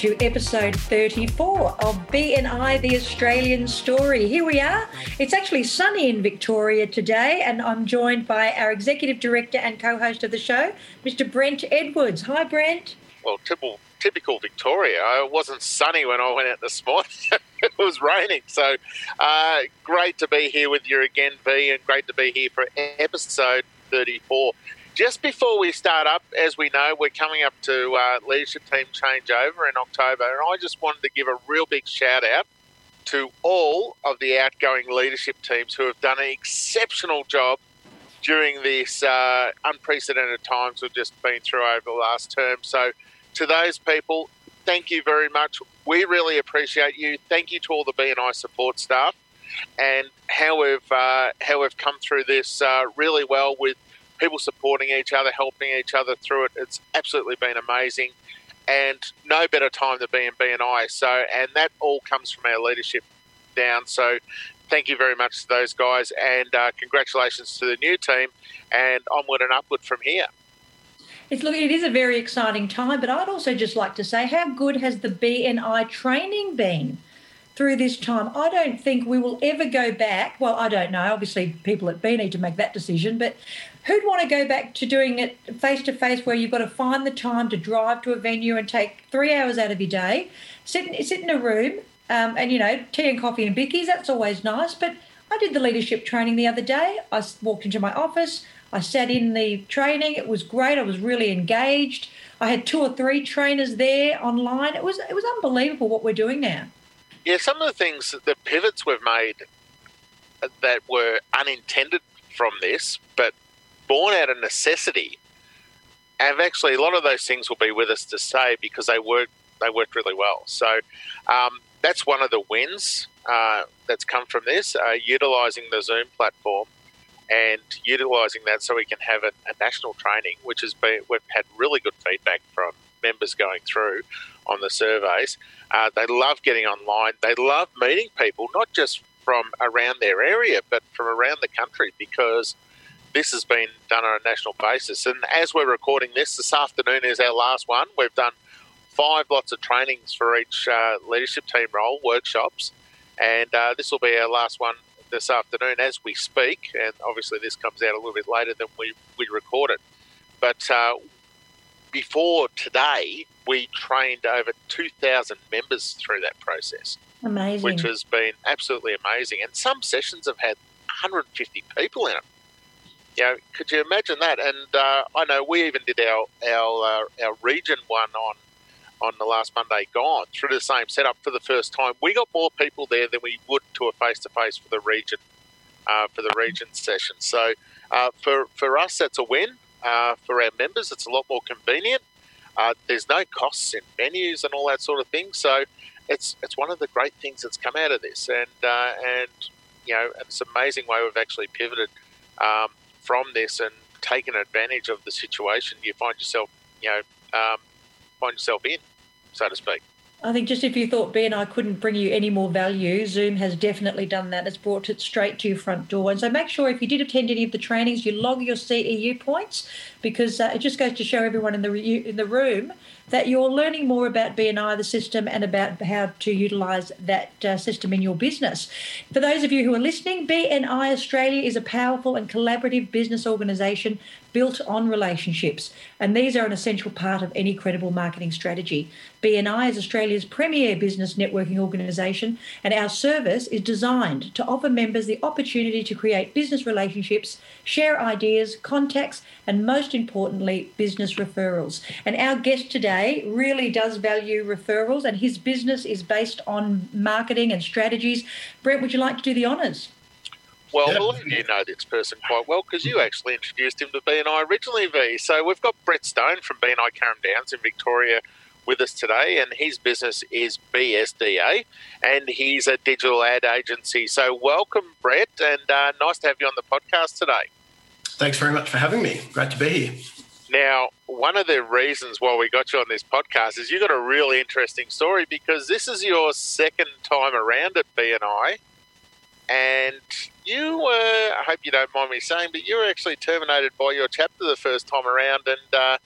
To episode 34 of BNI The Australian Story. Here we are. It's actually sunny in Victoria today, and I'm joined by our Executive Director and co host of the show, Mr. Brent Edwards. Hi, Brent. Well, typical, typical Victoria. It wasn't sunny when I went out this morning. it was raining. So uh, great to be here with you again, V, and great to be here for episode 34. Just before we start up, as we know, we're coming up to uh, leadership team changeover in October, and I just wanted to give a real big shout out to all of the outgoing leadership teams who have done an exceptional job during this uh, unprecedented times we've just been through over the last term. So, to those people, thank you very much. We really appreciate you. Thank you to all the BNI support staff and how we've uh, how we've come through this uh, really well with people supporting each other, helping each other through it. It's absolutely been amazing, and no better time to be in BNI. So, and that all comes from our leadership down. So, thank you very much to those guys, and uh, congratulations to the new team, and onward and upward from here. It's look, it is a very exciting time, but I'd also just like to say, how good has the BNI training been? through this time. I don't think we will ever go back. Well, I don't know. Obviously, people at B need to make that decision, but who'd want to go back to doing it face to face where you've got to find the time to drive to a venue and take three hours out of your day, sit, sit in a room, um, and, you know, tea and coffee and bickies, that's always nice. But I did the leadership training the other day. I walked into my office. I sat in the training. It was great. I was really engaged. I had two or three trainers there online. It was it was unbelievable what we're doing now. Yeah, some of the things, the pivots we've made that were unintended from this, but born out of necessity, And actually a lot of those things will be with us to stay because they worked they worked really well. So um, that's one of the wins uh, that's come from this, uh, utilising the Zoom platform and utilising that so we can have a, a national training, which has been we've had really good feedback from members going through on the surveys. Uh, they love getting online. They love meeting people, not just from around their area, but from around the country because this has been done on a national basis. And as we're recording this, this afternoon is our last one. We've done five lots of trainings for each uh, leadership team role, workshops, and uh, this will be our last one this afternoon as we speak. And obviously, this comes out a little bit later than we, we record it. But uh, before today, we trained over 2,000 members through that process. Amazing. Which has been absolutely amazing. And some sessions have had 150 people in them. You know, could you imagine that? And uh, I know we even did our our uh, our region one on on the last Monday gone through the same setup for the first time. We got more people there than we would to a face to face for the region uh, for the region session. So uh, for for us, that's a win. Uh, for our members, it's a lot more convenient. Uh, there's no costs in venues and all that sort of thing. So it's it's one of the great things that's come out of this, and and you know it's an amazing way we've actually pivoted um, from this and taken advantage of the situation you find yourself you know um, find yourself in, so to speak. I think just if you thought BNI couldn't bring you any more value, Zoom has definitely done that. It's brought it straight to your front door. And so make sure if you did attend any of the trainings, you log your CEU points because uh, it just goes to show everyone in the in the room that you're learning more about BNI, the system, and about how to utilise that uh, system in your business. For those of you who are listening, BNI Australia is a powerful and collaborative business organisation built on relationships, and these are an essential part of any credible marketing strategy. BNI is Australia's premier business networking organisation, and our service is designed to offer members the opportunity to create business relationships, share ideas, contacts, and most importantly, business referrals. And our guest today really does value referrals, and his business is based on marketing and strategies. Brent, would you like to do the honours? Well, yep. believe you know this person quite well because you actually introduced him to BNI originally, V. So we've got Brett Stone from BNI Carrum Downs in Victoria with us today, and his business is BSDA, and he's a digital ad agency. So, welcome, Brett, and uh, nice to have you on the podcast today. Thanks very much for having me. Great to be here. Now, one of the reasons why we got you on this podcast is you've got a really interesting story because this is your second time around at BNI, and you were, I hope you don't mind me saying, but you were actually terminated by your chapter the first time around and uh,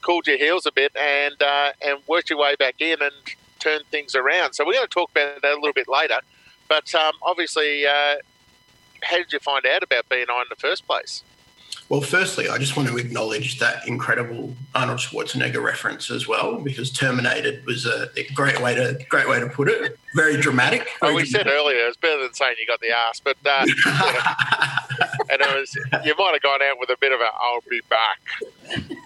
cooled your heels a bit and, uh, and worked your way back in and turned things around. So we're going to talk about that a little bit later. But um, obviously, uh, how did you find out about BNI in the first place? Well, firstly, I just want to acknowledge that incredible Arnold Schwarzenegger reference as well, because "terminated" was a great way to great way to put it. Very dramatic. Very well, we dramatic. said earlier it's better than saying you got the ass, but uh, and it was you might have gone out with a bit of a "I'll be back."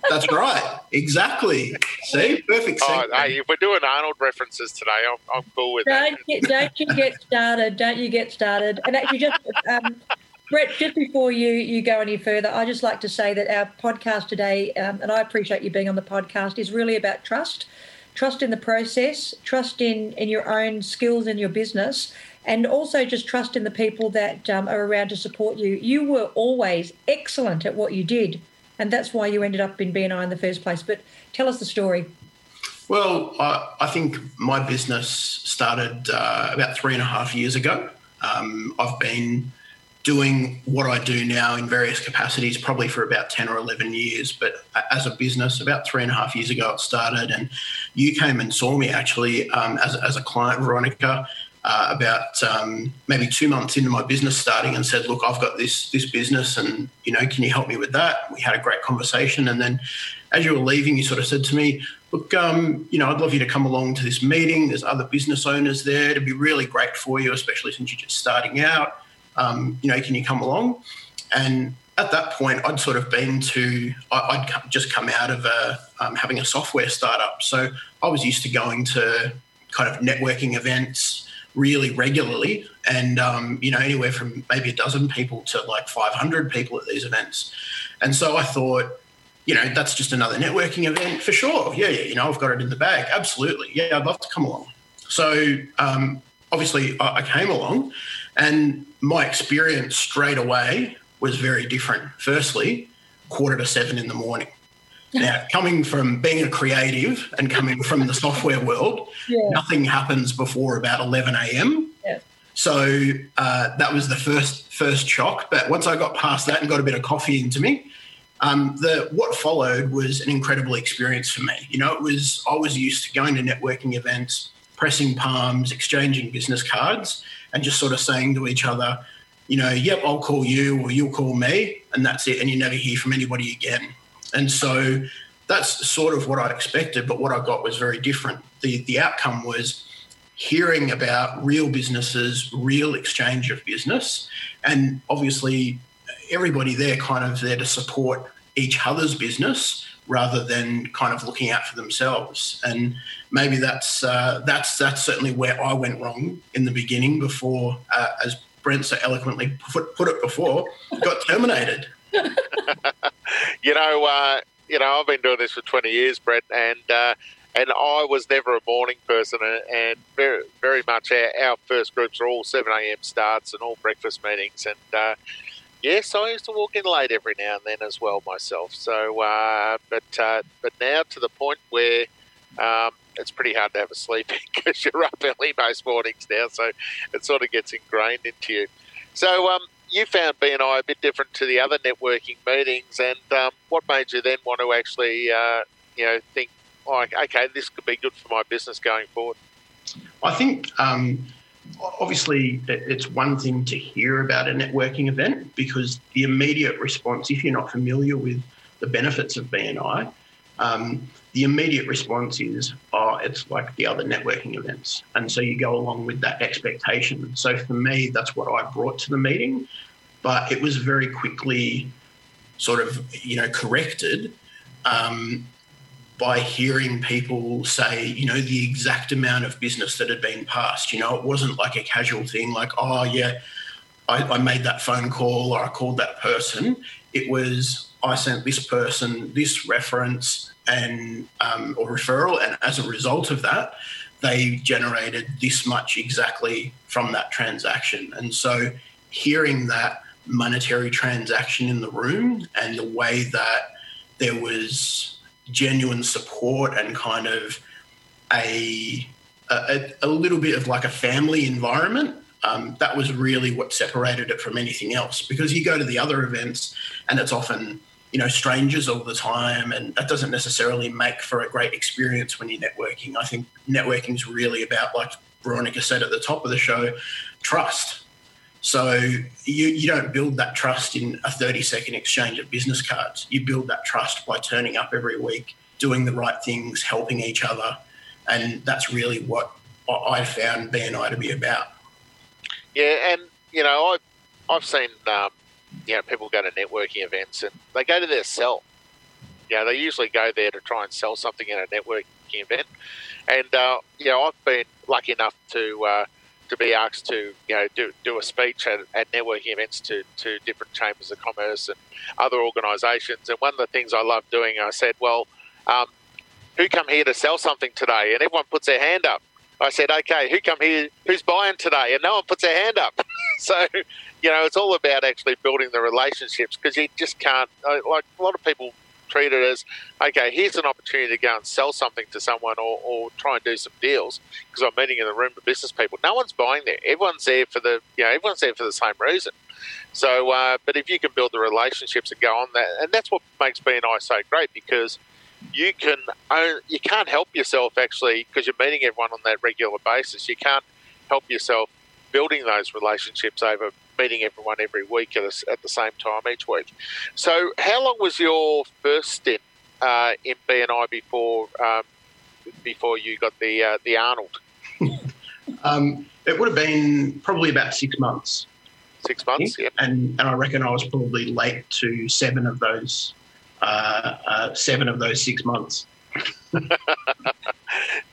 That's right. Exactly. See, perfect. Oh, hey, if we're doing Arnold references today, I'm, I'm cool with don't that. Get, don't you get started? Don't you get started? And actually, just um, Brett, just before you, you go any further, I just like to say that our podcast today, um, and I appreciate you being on the podcast, is really about trust. Trust in the process, trust in, in your own skills in your business, and also just trust in the people that um, are around to support you. You were always excellent at what you did, and that's why you ended up in BNI in the first place. But tell us the story. Well, I, I think my business started uh, about three and a half years ago. Um, I've been doing what I do now in various capacities, probably for about 10 or 11 years. But as a business, about three and a half years ago, it started. And you came and saw me actually um, as, as a client, Veronica. Uh, about um, maybe two months into my business starting and said, "Look, I've got this this business, and you know, can you help me with that?" We had a great conversation, and then as you were leaving, you sort of said to me, "Look, um, you know, I'd love you to come along to this meeting. There's other business owners there. It'd be really great for you, especially since you're just starting out." Um, you know, can you come along? And at that point, I'd sort of been to, I'd just come out of a, um, having a software startup. So I was used to going to kind of networking events really regularly and, um, you know, anywhere from maybe a dozen people to like 500 people at these events. And so I thought, you know, that's just another networking event for sure. Yeah, yeah, you know, I've got it in the bag. Absolutely. Yeah, I'd love to come along. So um, obviously I, I came along and my experience straight away was very different. Firstly, quarter to seven in the morning. Now, coming from being a creative and coming from the software world, yeah. nothing happens before about 11 a.m. Yeah. So uh, that was the first first shock. But once I got past that and got a bit of coffee into me, um, the what followed was an incredible experience for me. You know, it was I was used to going to networking events, pressing palms, exchanging business cards, and just sort of saying to each other, you know, yep, I'll call you or you'll call me, and that's it. And you never hear from anybody again. And so that's sort of what I expected, but what I got was very different. The the outcome was hearing about real businesses, real exchange of business, and obviously everybody there kind of there to support each other's business rather than kind of looking out for themselves. And maybe that's uh, that's that's certainly where I went wrong in the beginning. Before, uh, as Brent so eloquently put, put it before, got terminated. you know, uh, you know, I've been doing this for twenty years, Brett, and uh, and I was never a morning person, and very, very much our, our first groups are all seven a.m. starts and all breakfast meetings, and uh, Yes, I used to walk in late every now and then as well myself. So, uh, but uh, but now to the point where um, it's pretty hard to have a sleep because you're up early most mornings now. So it sort of gets ingrained into you. So um, you found BNI a bit different to the other networking meetings, and um, what made you then want to actually, uh, you know, think, oh, okay, this could be good for my business going forward? I think um, obviously it's one thing to hear about a networking event because the immediate response, if you're not familiar with the benefits of BNI, um, the immediate response is, oh, it's like the other networking events. And so you go along with that expectation. So for me, that's what I brought to the meeting. But it was very quickly sort of, you know, corrected um, by hearing people say, you know, the exact amount of business that had been passed. You know, it wasn't like a casual thing like, oh, yeah, I, I made that phone call or I called that person. It was I sent this person this reference and um, or referral, and as a result of that, they generated this much exactly from that transaction. And so, hearing that monetary transaction in the room and the way that there was genuine support and kind of a a, a little bit of like a family environment um, that was really what separated it from anything else. Because you go to the other events and it's often you know strangers all the time and that doesn't necessarily make for a great experience when you're networking. I think networking is really about like veronica said at the top of the show trust so you, you don't build that trust in a 30 second exchange of business cards you build that trust by turning up every week doing the right things helping each other and that's really what i found bni to be about yeah and you know i've, I've seen um, you know, people go to networking events and they go to their sell. You know, they usually go there to try and sell something at a networking event. And, uh, you know, I've been lucky enough to uh, to be asked to, you know, do, do a speech at, at networking events to, to different chambers of commerce and other organisations. And one of the things I love doing, I said, well, um, who come here to sell something today? And everyone puts their hand up. I said, okay, who come here? Who's buying today? And no one puts their hand up. so you know, it's all about actually building the relationships because you just can't, uh, like a lot of people treat it as, okay, here's an opportunity to go and sell something to someone or, or try and do some deals because I'm meeting in the room of business people. No one's buying there. Everyone's there for the, you know, everyone's there for the same reason. So, uh, but if you can build the relationships and go on that, and that's what makes BNI so great because you can own, you can't help yourself actually because you're meeting everyone on that regular basis. You can't help yourself building those relationships over meeting everyone every week at, a, at the same time each week. So, how long was your first stint uh, in BNI before um, before you got the uh, the Arnold? um, it would have been probably about six months. Six months, yeah. And and I reckon I was probably late to seven of those uh, uh seven of those six months.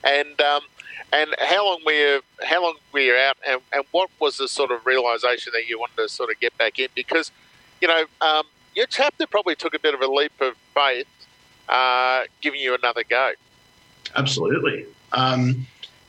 and um, and how long were you? How long were you out? And, and what was the sort of realization that you wanted to sort of get back in? Because, you know, um, your chapter probably took a bit of a leap of faith, uh, giving you another go. Absolutely, um,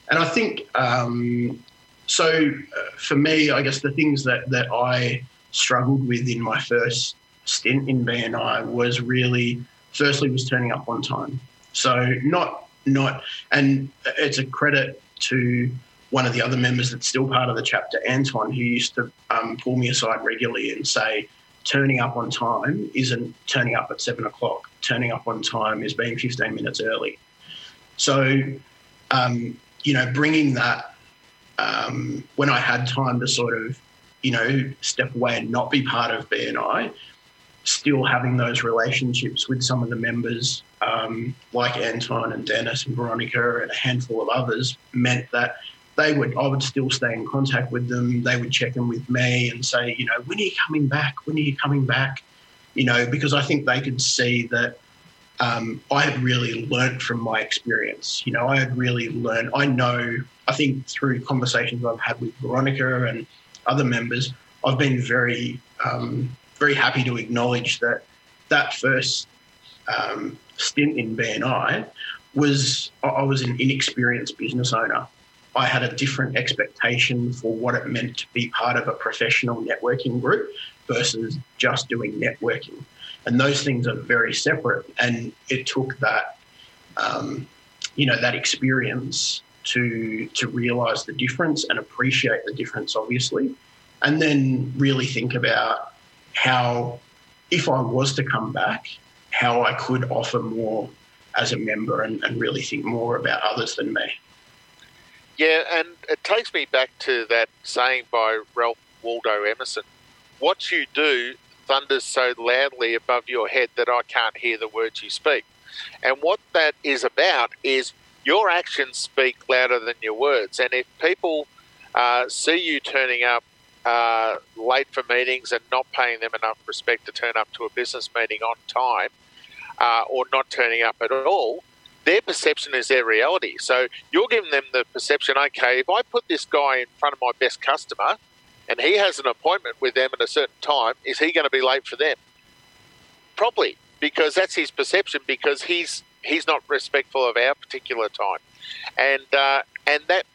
and I think um, so. Uh, for me, I guess the things that that I struggled with in my first stint in BNI was really, firstly, was turning up on time. So not not, and it's a credit to one of the other members that's still part of the chapter, Anton, who used to um, pull me aside regularly and say, turning up on time isn't turning up at seven o'clock. Turning up on time is being 15 minutes early. So, um, you know, bringing that um, when I had time to sort of, you know, step away and not be part of BNI, still having those relationships with some of the members um, like Anton and Dennis and Veronica and a handful of others meant that they would I would still stay in contact with them. They would check in with me and say, you know, when are you coming back? When are you coming back? You know, because I think they could see that um, I had really learned from my experience. You know, I had really learned. I know. I think through conversations I've had with Veronica and other members, I've been very, um, very happy to acknowledge that that first um, stint in BNI was I was an inexperienced business owner. I had a different expectation for what it meant to be part of a professional networking group versus just doing networking. And those things are very separate. And it took that, um, you know, that experience to to realize the difference and appreciate the difference, obviously, and then really think about how, if I was to come back, how I could offer more as a member and, and really think more about others than me. Yeah, and it takes me back to that saying by Ralph Waldo Emerson What you do thunders so loudly above your head that I can't hear the words you speak. And what that is about is your actions speak louder than your words. And if people uh, see you turning up uh, late for meetings and not paying them enough respect to turn up to a business meeting on time, uh, or not turning up at all, their perception is their reality. So you're giving them the perception, okay, if I put this guy in front of my best customer and he has an appointment with them at a certain time, is he going to be late for them? probably because that's his perception because he's he's not respectful of our particular time, and uh, and that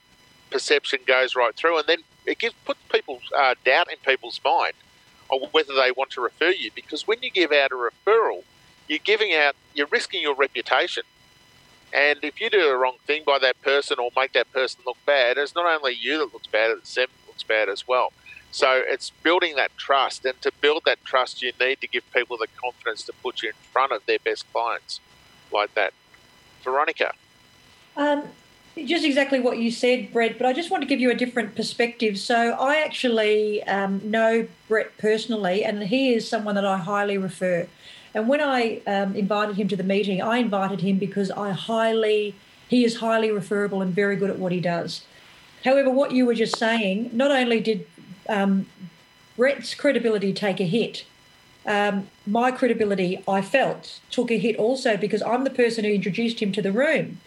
perception goes right through, and then it gives puts people uh, doubt in people's mind on whether they want to refer you because when you give out a referral, you're giving out you're risking your reputation. And if you do the wrong thing by that person or make that person look bad, it's not only you that looks bad, it's them that looks bad as well. So it's building that trust. And to build that trust, you need to give people the confidence to put you in front of their best clients like that. Veronica. Um, just exactly what you said, Brett, but I just want to give you a different perspective. So I actually um, know Brett personally, and he is someone that I highly refer. And when I um, invited him to the meeting, I invited him because I highly, he is highly referable and very good at what he does. However, what you were just saying, not only did um, Brett's credibility take a hit, um, my credibility, I felt, took a hit also because I'm the person who introduced him to the room.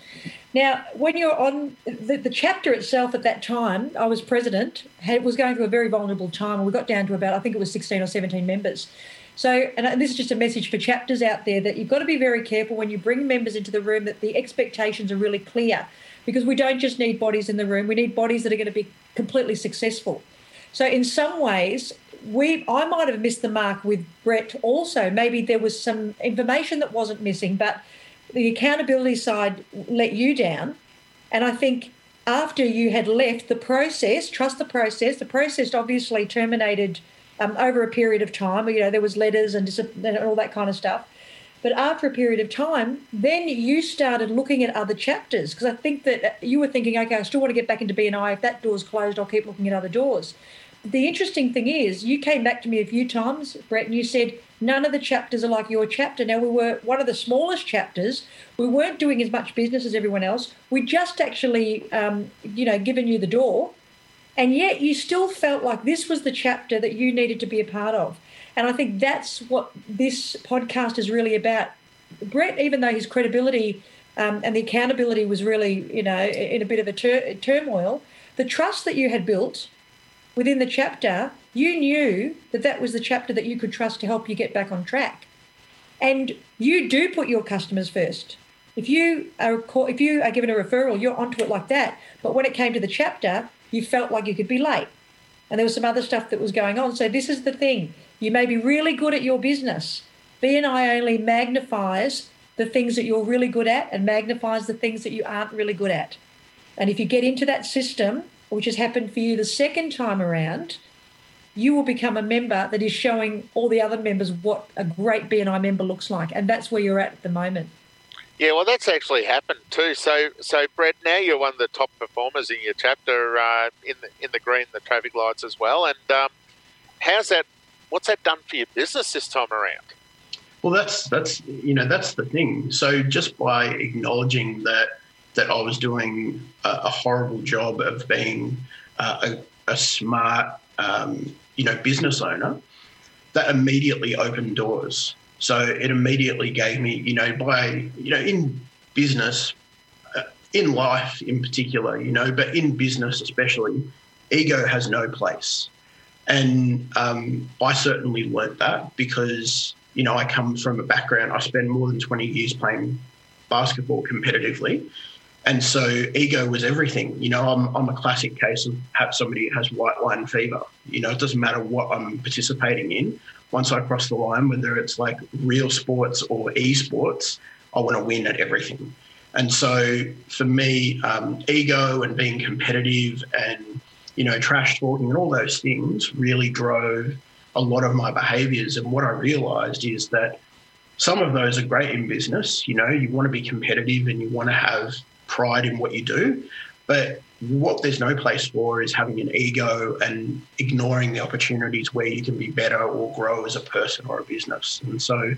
Now, when you're on the, the chapter itself at that time, I was president, had, was going through a very vulnerable time, and we got down to about, I think it was 16 or 17 members. So, and this is just a message for chapters out there that you've got to be very careful when you bring members into the room that the expectations are really clear because we don't just need bodies in the room, we need bodies that are going to be completely successful. So, in some ways, we I might have missed the mark with Brett also. Maybe there was some information that wasn't missing, but the accountability side let you down. And I think after you had left the process, trust the process, the process obviously terminated um, over a period of time. You know, there was letters and, and all that kind of stuff. But after a period of time, then you started looking at other chapters because I think that you were thinking, okay, I still want to get back into BNI. If that door's closed, I'll keep looking at other doors. The interesting thing is, you came back to me a few times, Brett, and you said none of the chapters are like your chapter. Now we were one of the smallest chapters. We weren't doing as much business as everyone else. We just actually, um, you know, given you the door, and yet you still felt like this was the chapter that you needed to be a part of. And I think that's what this podcast is really about. Brett, even though his credibility um, and the accountability was really, you know, in a bit of a tur- turmoil, the trust that you had built within the chapter, you knew that that was the chapter that you could trust to help you get back on track. And you do put your customers first. If you are if you are given a referral, you're onto it like that. But when it came to the chapter, you felt like you could be late. And there was some other stuff that was going on. So this is the thing. You may be really good at your business. BNI only magnifies the things that you're really good at and magnifies the things that you aren't really good at. And if you get into that system, which has happened for you the second time around, you will become a member that is showing all the other members what a great BNI member looks like. And that's where you're at at the moment. Yeah, well, that's actually happened too. So, so Brett, now you're one of the top performers in your chapter uh, in the in the green, the traffic lights as well. And um, how's that? What's that done for your business this time around? Well, that's that's you know that's the thing. So just by acknowledging that that I was doing a, a horrible job of being uh, a, a, smart um, you know business owner, that immediately opened doors. So it immediately gave me, you know, by, you know, in business, uh, in life in particular, you know, but in business especially, ego has no place. And um, I certainly learnt that because, you know, I come from a background, I spend more than 20 years playing basketball competitively. And so ego was everything. You know, I'm, I'm a classic case of perhaps somebody who has white line fever. You know, it doesn't matter what I'm participating in once I cross the line, whether it's like real sports or esports, I want to win at everything. And so for me, um, ego and being competitive and, you know, trash talking and all those things really drove a lot of my behaviors. And what I realized is that some of those are great in business. You know, you want to be competitive and you want to have pride in what you do. But what there's no place for is having an ego and ignoring the opportunities where you can be better or grow as a person or a business. And so,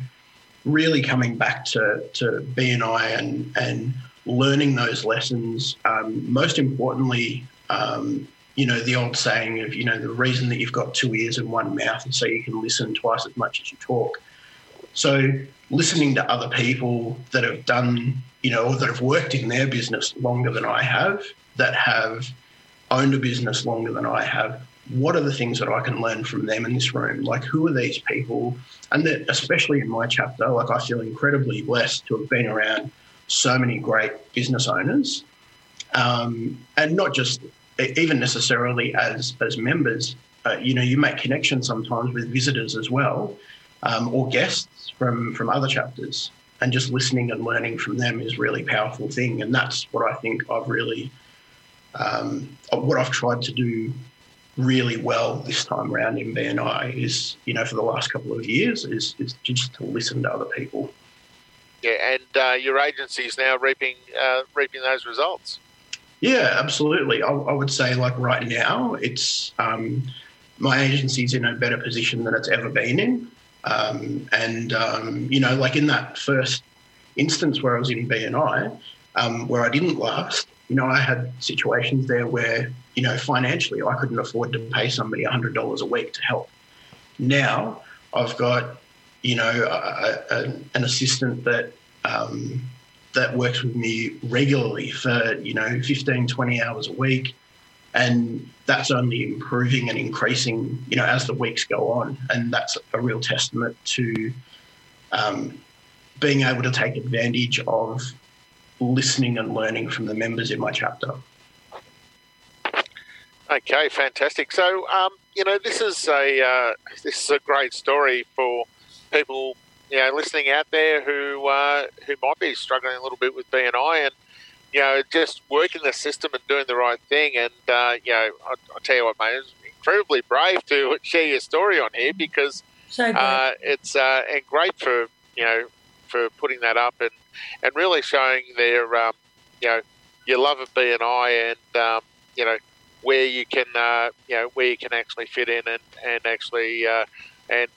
really coming back to, to BNI and, and learning those lessons, um, most importantly, um, you know, the old saying of, you know, the reason that you've got two ears and one mouth is so you can listen twice as much as you talk. So, listening to other people that have done, you know, that have worked in their business longer than I have, that have owned a business longer than I have, what are the things that I can learn from them in this room? Like, who are these people? And that, especially in my chapter, like, I feel incredibly blessed to have been around so many great business owners, um, and not just even necessarily as as members. Uh, you know, you make connections sometimes with visitors as well, um, or guests from from other chapters, and just listening and learning from them is really powerful thing. And that's what I think I've really, um, what I've tried to do really well this time around in BNI is, you know, for the last couple of years, is, is just to listen to other people. Yeah, and uh, your agency is now reaping uh, reaping those results. Yeah, absolutely. I, I would say, like right now, it's um, my agency's in a better position than it's ever been in. Um, and um, you know, like in that first instance where I was in BNI, um, where I didn't last, you know, I had situations there where you know, financially, I couldn't afford to pay somebody $100 a week to help. Now I've got, you know, a, a, an assistant that um, that works with me regularly for, you know, 15, 20 hours a week. And that's only improving and increasing, you know, as the weeks go on. And that's a real testament to um, being able to take advantage of listening and learning from the members in my chapter. Okay, fantastic. So, um, you know, this is a uh, this is a great story for people, you know, listening out there who uh, who might be struggling a little bit with BNI and you know just working the system and doing the right thing. And uh, you know, I, will tell you what, mate, it's incredibly brave to share your story on here because so uh, it's uh, and great for you know for putting that up and and really showing their um, you know your love of BNI and um, you know where you can uh, you know where you can actually fit in and and actually uh, and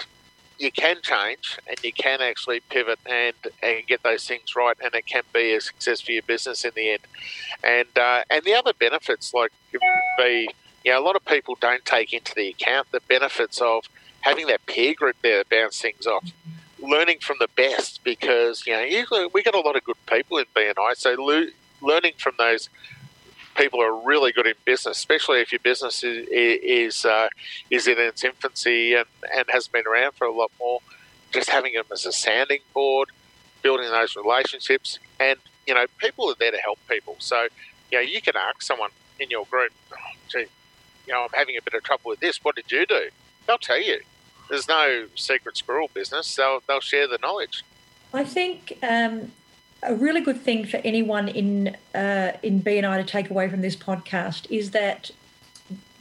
you can change and you can actually pivot and and get those things right and it can be a success for your business in the end. And uh, and the other benefits like be you know a lot of people don't take into the account the benefits of having that peer group there to bounce things off. Learning from the best because you know usually we get a lot of good people in BNI so lo- learning from those people are really good in business, especially if your business is is, uh, is in its infancy and, and has been around for a lot more. Just having them as a sounding board, building those relationships, and you know, people are there to help people. So, you know, you can ask someone in your group, oh, gee, you know, I'm having a bit of trouble with this. What did you do? They'll tell you. There's no secret squirrel business. They'll they'll share the knowledge. I think um, a really good thing for anyone in uh, in BNI to take away from this podcast is that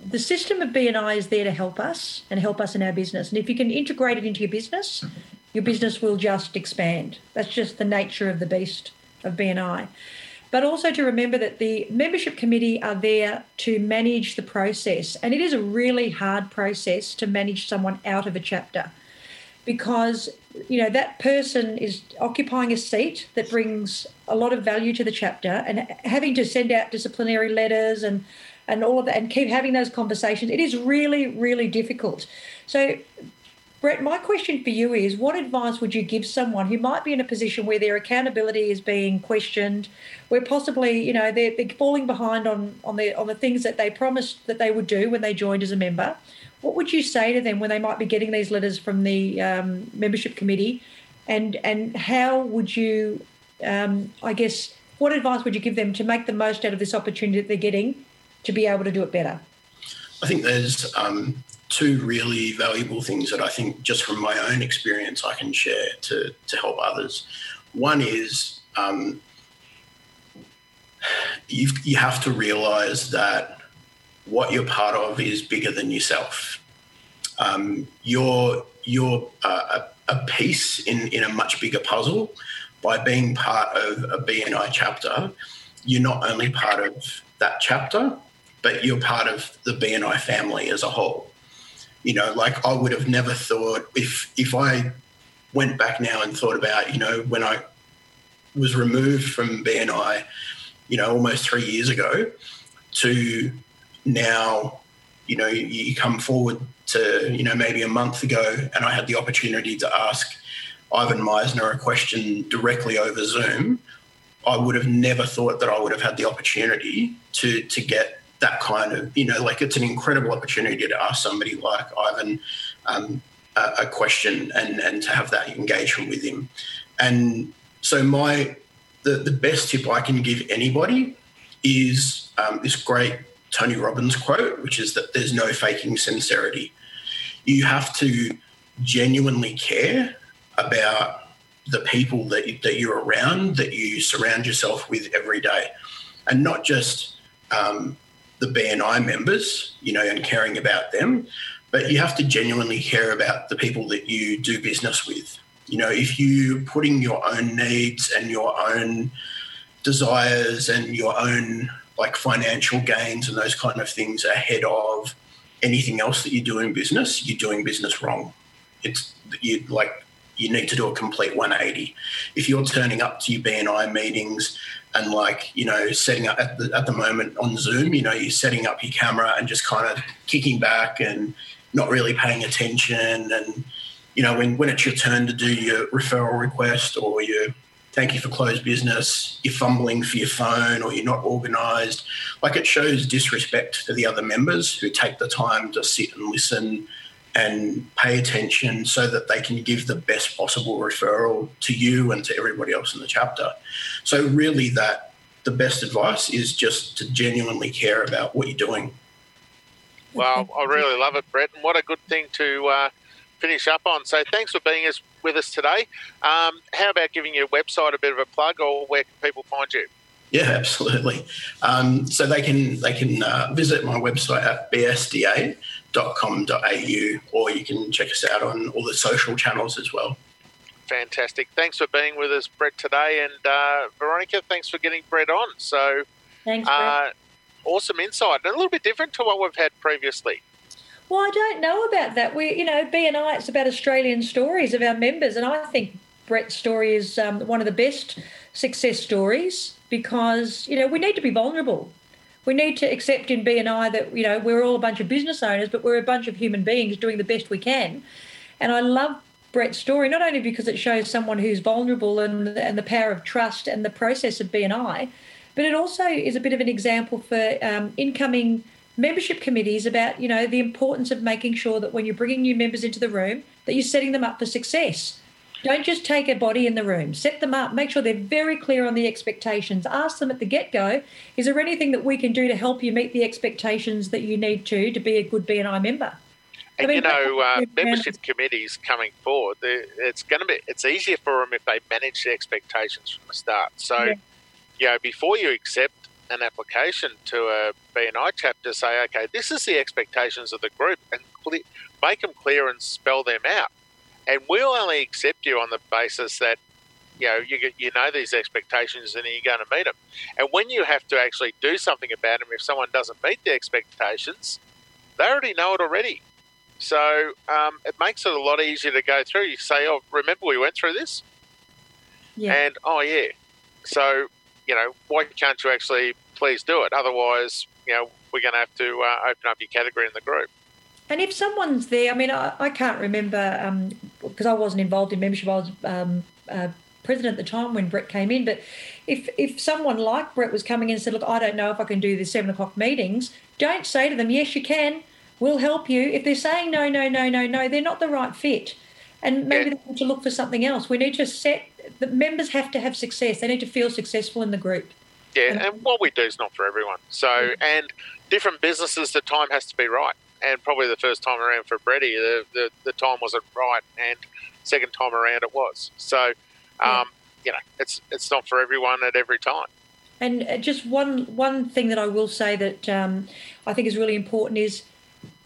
the system of BNI is there to help us and help us in our business. And if you can integrate it into your business, your business will just expand. That's just the nature of the beast of BNI. But also to remember that the membership committee are there to manage the process. And it is a really hard process to manage someone out of a chapter because you know that person is occupying a seat that brings a lot of value to the chapter and having to send out disciplinary letters and and all of that and keep having those conversations it is really really difficult. So brett my question for you is what advice would you give someone who might be in a position where their accountability is being questioned where possibly you know they're, they're falling behind on on the on the things that they promised that they would do when they joined as a member what would you say to them when they might be getting these letters from the um, membership committee, and and how would you, um, I guess, what advice would you give them to make the most out of this opportunity that they're getting to be able to do it better? I think there's um, two really valuable things that I think, just from my own experience, I can share to to help others. One is um, you you have to realize that what you're part of is bigger than yourself. Um, you're you're uh, a, a piece in, in a much bigger puzzle. By being part of a BNI chapter, you're not only part of that chapter, but you're part of the BNI family as a whole. You know, like I would have never thought if if I went back now and thought about, you know, when I was removed from BNI, you know, almost three years ago, to now, you know, you come forward to, you know, maybe a month ago, and I had the opportunity to ask Ivan Misner a question directly over Zoom. I would have never thought that I would have had the opportunity to to get that kind of, you know, like it's an incredible opportunity to ask somebody like Ivan um, a, a, question and, and to have that engagement with him. And so my the, the best tip I can give anybody is um, this great Tony Robbins quote, which is that there's no faking sincerity. You have to genuinely care about the people that, you, that you're around, that you surround yourself with every day, and not just um, the BNI members, you know, and caring about them, but you have to genuinely care about the people that you do business with. You know, if you're putting your own needs and your own desires and your own like financial gains and those kind of things ahead of anything else that you do in business, you're doing business wrong. It's you like you need to do a complete 180. If you're turning up to your BNI meetings and like you know setting up at the, at the moment on Zoom, you know you're setting up your camera and just kind of kicking back and not really paying attention and you know when when it's your turn to do your referral request or your thank you for closed business, you're fumbling for your phone or you're not organised. Like it shows disrespect to the other members who take the time to sit and listen and pay attention so that they can give the best possible referral to you and to everybody else in the chapter. So really that the best advice is just to genuinely care about what you're doing. Well, I really love it, Brett, and what a good thing to uh, finish up on. So thanks for being us with us today. Um, how about giving your website a bit of a plug, or where can people find you? Yeah, absolutely. Um, so they can they can uh, visit my website at bsda.com.au, or you can check us out on all the social channels as well. Fantastic. Thanks for being with us, Brett, today, and uh, Veronica. Thanks for getting Brett on. So, thanks, uh, awesome insight, and a little bit different to what we've had previously. Well, I don't know about that. We, you know, BNI, it's about Australian stories of our members, and I think Brett's story is um, one of the best success stories because you know we need to be vulnerable. We need to accept in BNI that you know we're all a bunch of business owners, but we're a bunch of human beings doing the best we can. And I love Brett's story not only because it shows someone who's vulnerable and and the power of trust and the process of BNI, but it also is a bit of an example for um, incoming membership committees about you know the importance of making sure that when you're bringing new members into the room that you're setting them up for success. Don't just take a body in the room. Set them up. Make sure they're very clear on the expectations. Ask them at the get-go is there anything that we can do to help you meet the expectations that you need to to be a good bni member? And I mean, you know, uh, membership committees coming forward, it's going to be it's easier for them if they manage the expectations from the start. So, yeah. you know, before you accept an application to a BNI chapter, say, okay, this is the expectations of the group, and make them clear and spell them out. And we'll only accept you on the basis that you know you you know these expectations and you're going to meet them. And when you have to actually do something about them, if someone doesn't meet the expectations, they already know it already. So um, it makes it a lot easier to go through. You say, "Oh, remember we went through this," yeah. and oh yeah. So you know, why can't you actually please do it? Otherwise, you know, we're going to have to uh, open up your category in the group. And if someone's there, I mean, I, I can't remember because um, I wasn't involved in membership. I was um, uh, president at the time when Brett came in. But if if someone like Brett was coming in and said, "Look, I don't know if I can do the seven o'clock meetings," don't say to them, "Yes, you can. We'll help you." If they're saying no, no, no, no, no, they're not the right fit, and maybe yeah. they need to look for something else. We need to set the members have to have success. They need to feel successful in the group. Yeah, and, and what we do is not for everyone. So, and different businesses, the time has to be right. And probably the first time around for Brady, the, the, the time wasn't right, and second time around it was. So, um, yeah. you know, it's it's not for everyone at every time. And uh, just one one thing that I will say that um, I think is really important is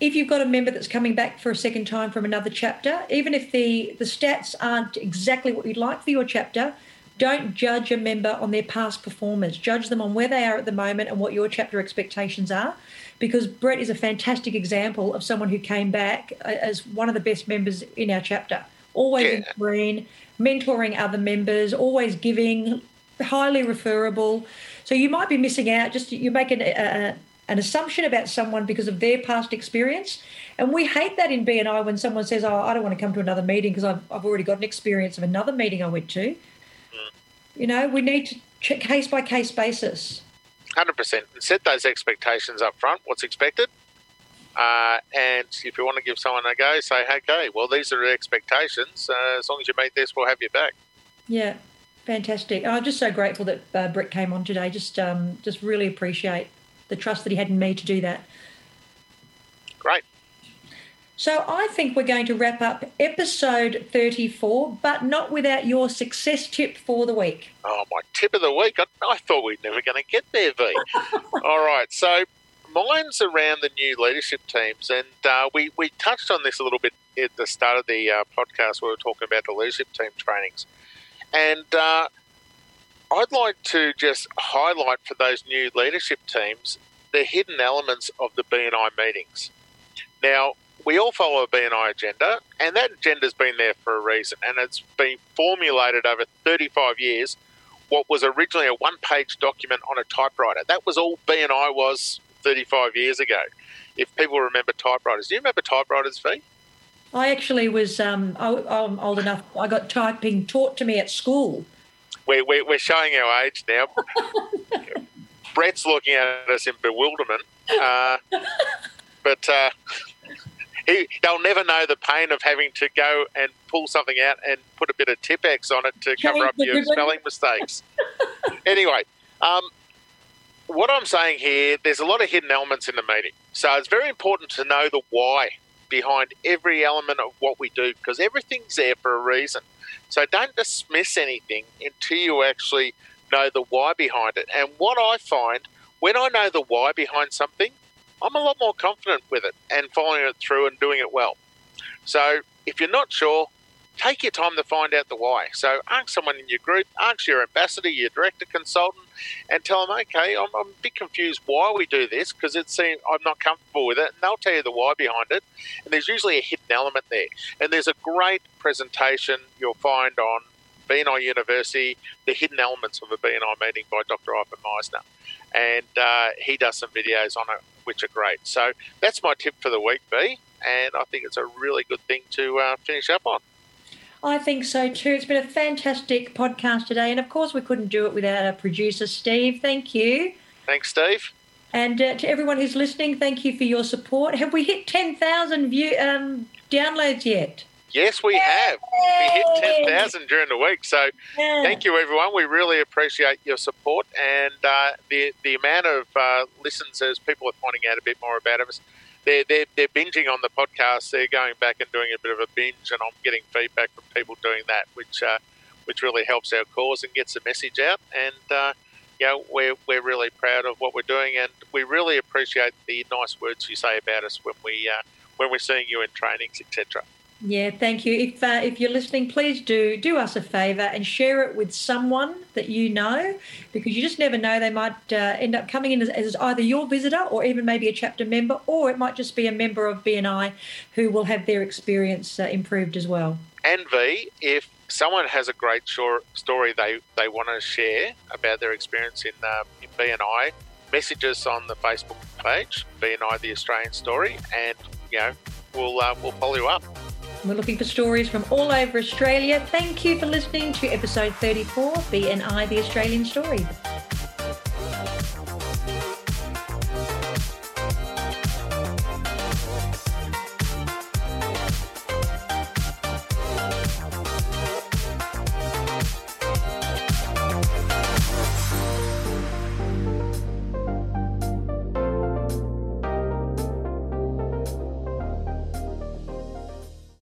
if you've got a member that's coming back for a second time from another chapter, even if the, the stats aren't exactly what you'd like for your chapter, don't judge a member on their past performance. Judge them on where they are at the moment and what your chapter expectations are. Because Brett is a fantastic example of someone who came back uh, as one of the best members in our chapter. Always yeah. in green, mentoring other members, always giving, highly referable. So you might be missing out. Just you make an, a, an assumption about someone because of their past experience. And we hate that in BNI when someone says, Oh, I don't want to come to another meeting because I've, I've already got an experience of another meeting I went to. Mm. You know, we need to check case by case basis. hundred percent, and set those expectations up front. What's expected, uh, and if you want to give someone a go, say, okay, well, these are the expectations. Uh, as long as you meet this, we'll have you back. Yeah, fantastic. I'm just so grateful that uh, Brett came on today. Just, um, just really appreciate the trust that he had in me to do that. Great. So I think we're going to wrap up episode 34, but not without your success tip for the week. Oh, my tip of the week. I, I thought we were never going to get there, V. All right. So mine's around the new leadership teams. And uh, we, we touched on this a little bit at the start of the uh, podcast. We were talking about the leadership team trainings. And uh, I'd like to just highlight for those new leadership teams the hidden elements of the BNI meetings. Now, we all follow a BNI agenda, and that agenda's been there for a reason, and it's been formulated over 35 years. What was originally a one page document on a typewriter. That was all BNI was 35 years ago. If people remember typewriters, do you remember typewriters, V? I actually was, um, I, am old enough, I got typing taught to me at school. We're, we're, we're showing our age now. Brett's looking at us in bewilderment. Uh, but uh, he, they'll never know the pain of having to go and pull something out and put a bit of Tipp-Ex on it to cover up your spelling mistakes. anyway, um, what I'm saying here, there's a lot of hidden elements in the meeting. So it's very important to know the why behind every element of what we do because everything's there for a reason. So don't dismiss anything until you actually know the why behind it. And what I find when I know the why behind something, I'm a lot more confident with it and following it through and doing it well. So if you're not sure, take your time to find out the why. So ask someone in your group, ask your ambassador, your director consultant, and tell them, okay, I'm, I'm a bit confused why we do this because it seems I'm not comfortable with it, and they'll tell you the why behind it. And there's usually a hidden element there. And there's a great presentation you'll find on BNI University, the hidden elements of a BNI meeting by Dr. Ivan Misner. And uh, he does some videos on it, which are great. So that's my tip for the week, B. And I think it's a really good thing to uh, finish up on. I think so too. It's been a fantastic podcast today. And of course, we couldn't do it without our producer, Steve. Thank you. Thanks, Steve. And uh, to everyone who's listening, thank you for your support. Have we hit 10,000 view um, downloads yet? Yes, we Yay! have. We hit 10,000 during the week. So yeah. thank you, everyone. We really appreciate your support and uh, the, the amount of uh, listens as people are finding out a bit more about us they're, they're, they're binging on the podcast. They're going back and doing a bit of a binge, and I'm getting feedback from people doing that, which uh, which really helps our cause and gets the message out. And uh, know, we're we're really proud of what we're doing, and we really appreciate the nice words you say about us when we uh, when we're seeing you in trainings, etc. Yeah, thank you. If uh, if you're listening, please do do us a favour and share it with someone that you know, because you just never know. They might uh, end up coming in as, as, either your visitor or even maybe a chapter member, or it might just be a member of BNI who will have their experience uh, improved as well. And V, if someone has a great story they they want to share about their experience in, um, in BNI, messages on the Facebook page, BNI the Australian Story, and you know we'll uh, we'll follow you up. We're looking for stories from all over Australia. Thank you for listening to episode 34 BNI The Australian Story.